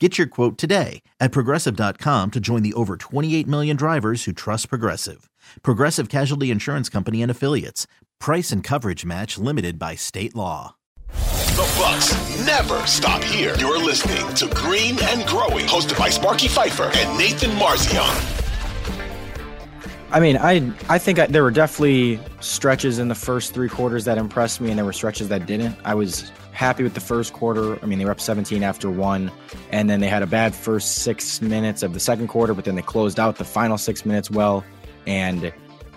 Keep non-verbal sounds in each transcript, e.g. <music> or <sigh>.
Get your quote today at progressive.com to join the over 28 million drivers who trust Progressive. Progressive Casualty Insurance Company and Affiliates. Price and coverage match limited by state law. The Bucks never stop here. You're listening to Green and Growing, hosted by Sparky Fifer and Nathan Marzion. I mean, I I think I, there were definitely stretches in the first three quarters that impressed me, and there were stretches that didn't. I was happy with the first quarter. I mean, they were up 17 after one, and then they had a bad first six minutes of the second quarter, but then they closed out the final six minutes well and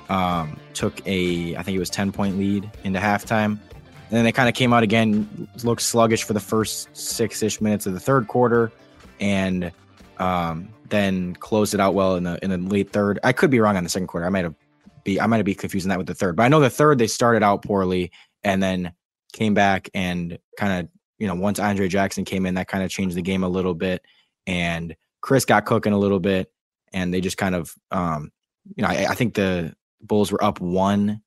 um, took a, I think it was 10 point lead into halftime. And then they kind of came out again, looked sluggish for the first six ish minutes of the third quarter, and um, then closed it out well in the in the late third. I could be wrong on the second quarter. I might have be I might be confusing that with the third, but I know the third they started out poorly and then came back and kind of, you know, once Andre Jackson came in, that kind of changed the game a little bit. And Khris got cooking a little bit. And they just kind of, um, you know, I, I think the Bulls were up one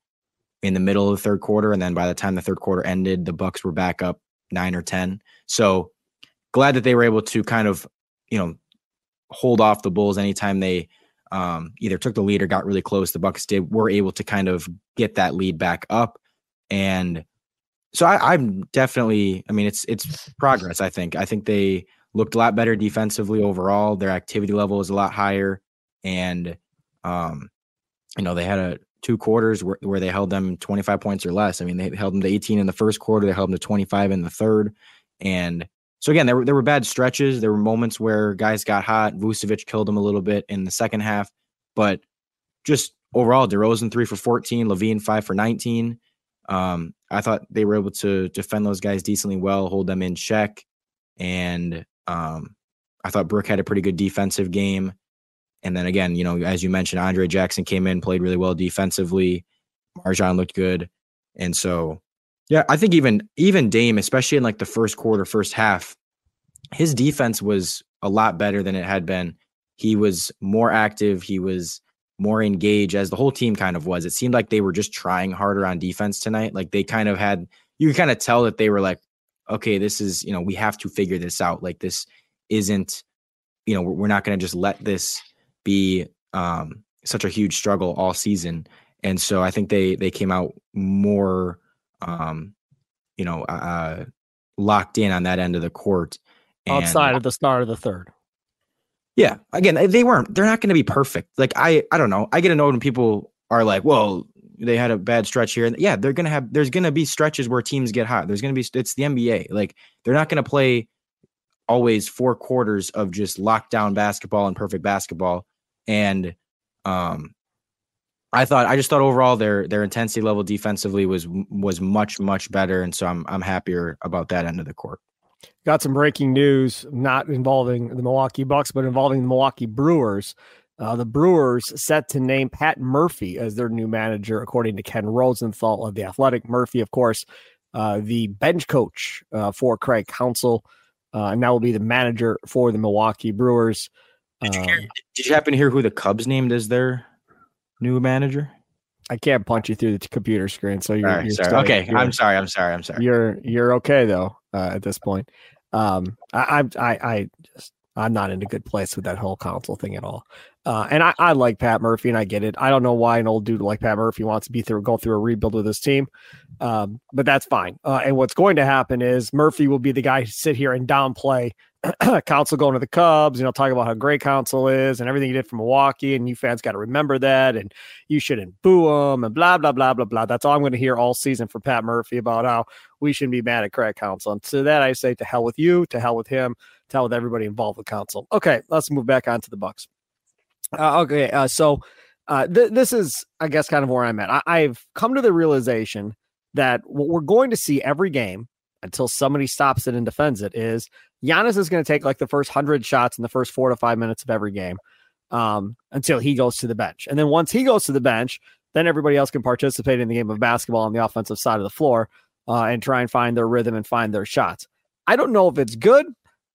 in the middle of the third quarter. And then by the time the third quarter ended, the Bucks were back up nine or 10. So glad that they were able to kind of, you know, hold off the Bulls anytime they um, either took the lead or got really close. The Bucks did were able to kind of get that lead back up, and so I, I'm definitely. I mean, it's it's progress. I think. I think they looked a lot better defensively overall. Their activity level is a lot higher, and um, you know they had a two quarters where, where they held them 25 points or less. I mean, they held them to 18 in the first quarter. They held them to 25 in the third, and so again, there were there were bad stretches. There were moments where guys got hot. Vucevic killed them a little bit in the second half, but just overall, DeRozan three for 14, LaVine five for 19. Um, I thought they were able to defend those guys decently well, hold them in check, and um, I thought Brook had a pretty good defensive game. And then again, you know, as you mentioned, Andre Jackson came in, played really well defensively. Marjon looked good, and so yeah, I think even even Dame, especially in like the first quarter, first half, his defense was a lot better than it had been. He was more active. He was more engaged as the whole team kind of was. It seemed like they were just trying harder on defense tonight. Like they kind of had, you could kind of tell that they were like, okay, this is, you know, we have to figure this out. Like this isn't, you know, we're not going to just let this be um, such a huge struggle all season. And so I think they they came out more, um, you know, uh, locked in on that end of the court. And, Outside of the start of the third. Yeah. Again, they weren't, they're not going to be perfect. Like, I, I don't know. I get annoyed when people are like, well, they had a bad stretch here. And yeah, they're going to have, there's going to be stretches where teams get hot. There's going to be, it's the NBA. Like, they're not going to play always four quarters of just lockdown basketball and perfect basketball. And, um, I thought I just thought overall their their intensity level defensively was was much much better, and so I'm I'm happier about that end of the court. Got some breaking news, not involving the Milwaukee Bucks, but involving the Milwaukee Brewers. Uh, the Brewers set to name Pat Murphy as their new manager, according to Ken Rosenthal of the Athletic. Murphy, of course, uh, the bench coach uh, for Craig Counsell, uh, and now will be the manager for the Milwaukee Brewers. Did you, hear, um, did you happen to hear who the Cubs named as their new manager? I can't punch you through the computer screen, so you're, right, you're sorry. Still, okay. You're, I'm sorry. I'm sorry. I'm sorry. You're you're okay though uh, at this point. Um, I, I I just I'm not in a good place with that whole Counsell thing at all. Uh, and I, I like Pat Murphy, and I get it. I don't know why an old dude like Pat Murphy wants to be through go through a rebuild with this team, um, but that's fine. Uh, and what's going to happen is Murphy will be the guy to sit here and downplay <clears throat> Counsell going to the Cubs, you know, talking about how great Counsell is and everything he did for Milwaukee, and you fans got to remember that, and you shouldn't boo him, and blah blah blah blah blah. That's all I'm going to hear all season from Pat Murphy about how we shouldn't be mad at Craig Counsell. And to that, I say, to hell with you, to hell with him, to hell with everybody involved with Counsell. Okay, let's move back on to the Bucks. Uh, okay, uh, so uh, th- this is, I guess, kind of where I'm at. I- I've come to the realization that what we're going to see every game until somebody stops it and defends it is Giannis is going to take like the first hundred shots in the first four to five minutes of every game um, until he goes to the bench. And then once he goes to the bench, then everybody else can participate in the game of basketball on the offensive side of the floor uh, and try and find their rhythm and find their shots. I don't know if it's good.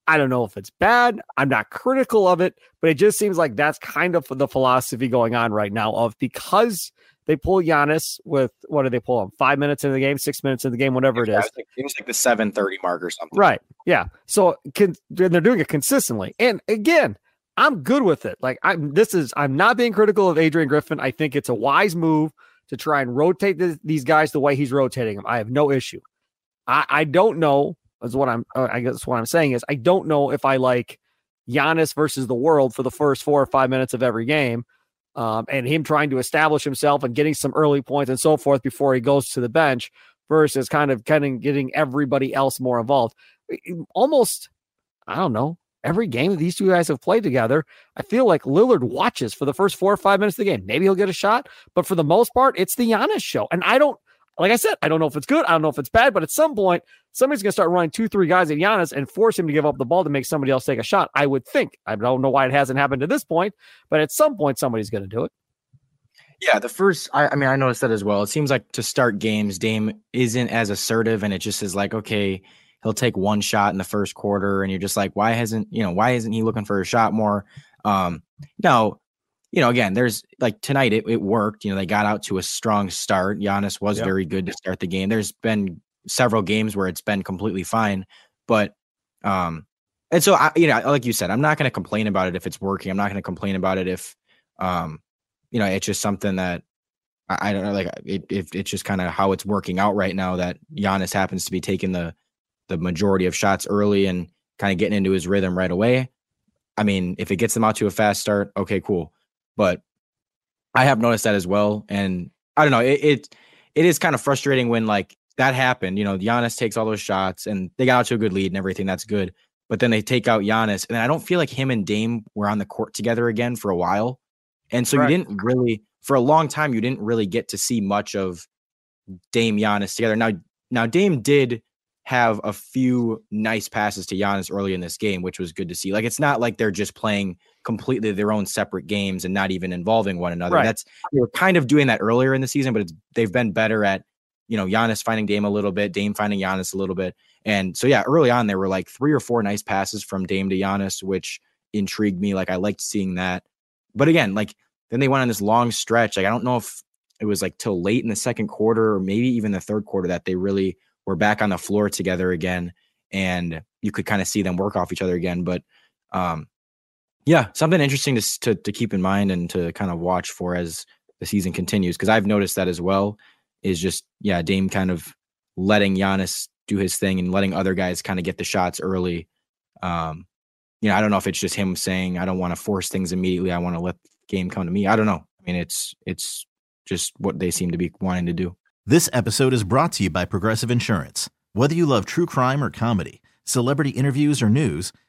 I don't know if it's bad. I'm not critical of it, but it just seems like that's kind of the philosophy going on right now of because they pull Giannis with what do they pull him? Five minutes into the game, six minutes in the game, whatever it is. It was like the seven thirty mark or something. Right. Yeah. So can, they're doing it consistently. And again, I'm good with it. Like I'm this is I'm not being critical of Adrian Griffin. I think it's a wise move to try and rotate the, these guys the way he's rotating them. I have no issue. I, I don't know is what I'm uh, I guess what I'm saying is I don't know if I like Giannis versus the world for the first four or five minutes of every game. Um, and him trying to establish himself and getting some early points and so forth before he goes to the bench versus kind of kind of getting everybody else more involved. Almost, I don't know, every game these two guys have played together, I feel like Lillard watches for the first four or five minutes of the game. Maybe he'll get a shot, but for the most part, it's the Giannis show. And I don't, like I said, I don't know if it's good. I don't know if it's bad, but at some point, somebody's going to start running two, three guys at Giannis and force him to give up the ball to make somebody else take a shot. I would think. I don't know why it hasn't happened to this point, but at some point, somebody's going to do it. Yeah, the first, I, I, mean, I noticed that as well. It seems like to start games, Dame isn't as assertive, and it just is like, okay, he'll take one shot in the first quarter, and you're just like, why hasn't, you know, why isn't he looking for a shot more? Um, now, you know, again, there's like tonight it, it worked. You know, they got out to a strong start. Giannis was yep. very good to start the game. There's been several games where it's been completely fine, but um, and so I, you know, like you said, I'm not going to complain about it if it's working. I'm not going to complain about it if, um, you know, it's just something that I, I don't know, like it, it it's just kind of how it's working out right now. That Giannis happens to be taking the the majority of shots early and kind of getting into his rhythm right away. I mean, if it gets them out to a fast start, okay, cool. But I have noticed that as well. And I don't know, it, it it is kind of frustrating when like that happened. You know, Giannis takes all those shots and they got out to a good lead and everything. That's good. But then they take out Giannis. And I don't feel like him and Dame were on the court together again for a while. And so right. you didn't really, for a long time, you didn't really get to see much of Dame Giannis together. Now, now Dame did have a few nice passes to Giannis early in this game, which was good to see. Like it's not like they're just playing completely their own separate games and not even involving one another. Right. That's they were kind of doing that earlier in the season, but they've been better at you know Giannis finding Dame a little bit, Dame finding Giannis a little bit, and so yeah, early on there were like three or four nice passes from Dame to Giannis, which intrigued me. Like I liked seeing that, but again, like then they went on this long stretch. Like I don't know if it was like till late in the second quarter or maybe even the third quarter that they really were back on the floor together again, and you could kind of see them work off each other again. But um, yeah, something interesting to, to to keep in mind and to kind of watch for as the season continues because I've noticed that as well. Is just yeah, Dame kind of letting Giannis do his thing and letting other guys kind of get the shots early. Um, you know, I don't know if it's just him saying I don't want to force things immediately. I want to let game come to me. I don't know. I mean, it's it's just what they seem to be wanting to do. This episode is brought to you by Progressive Insurance. Whether you love true crime or comedy, celebrity interviews or news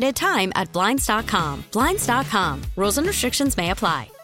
limited time at Blinds.com. Blinds.com. Rules and restrictions may apply.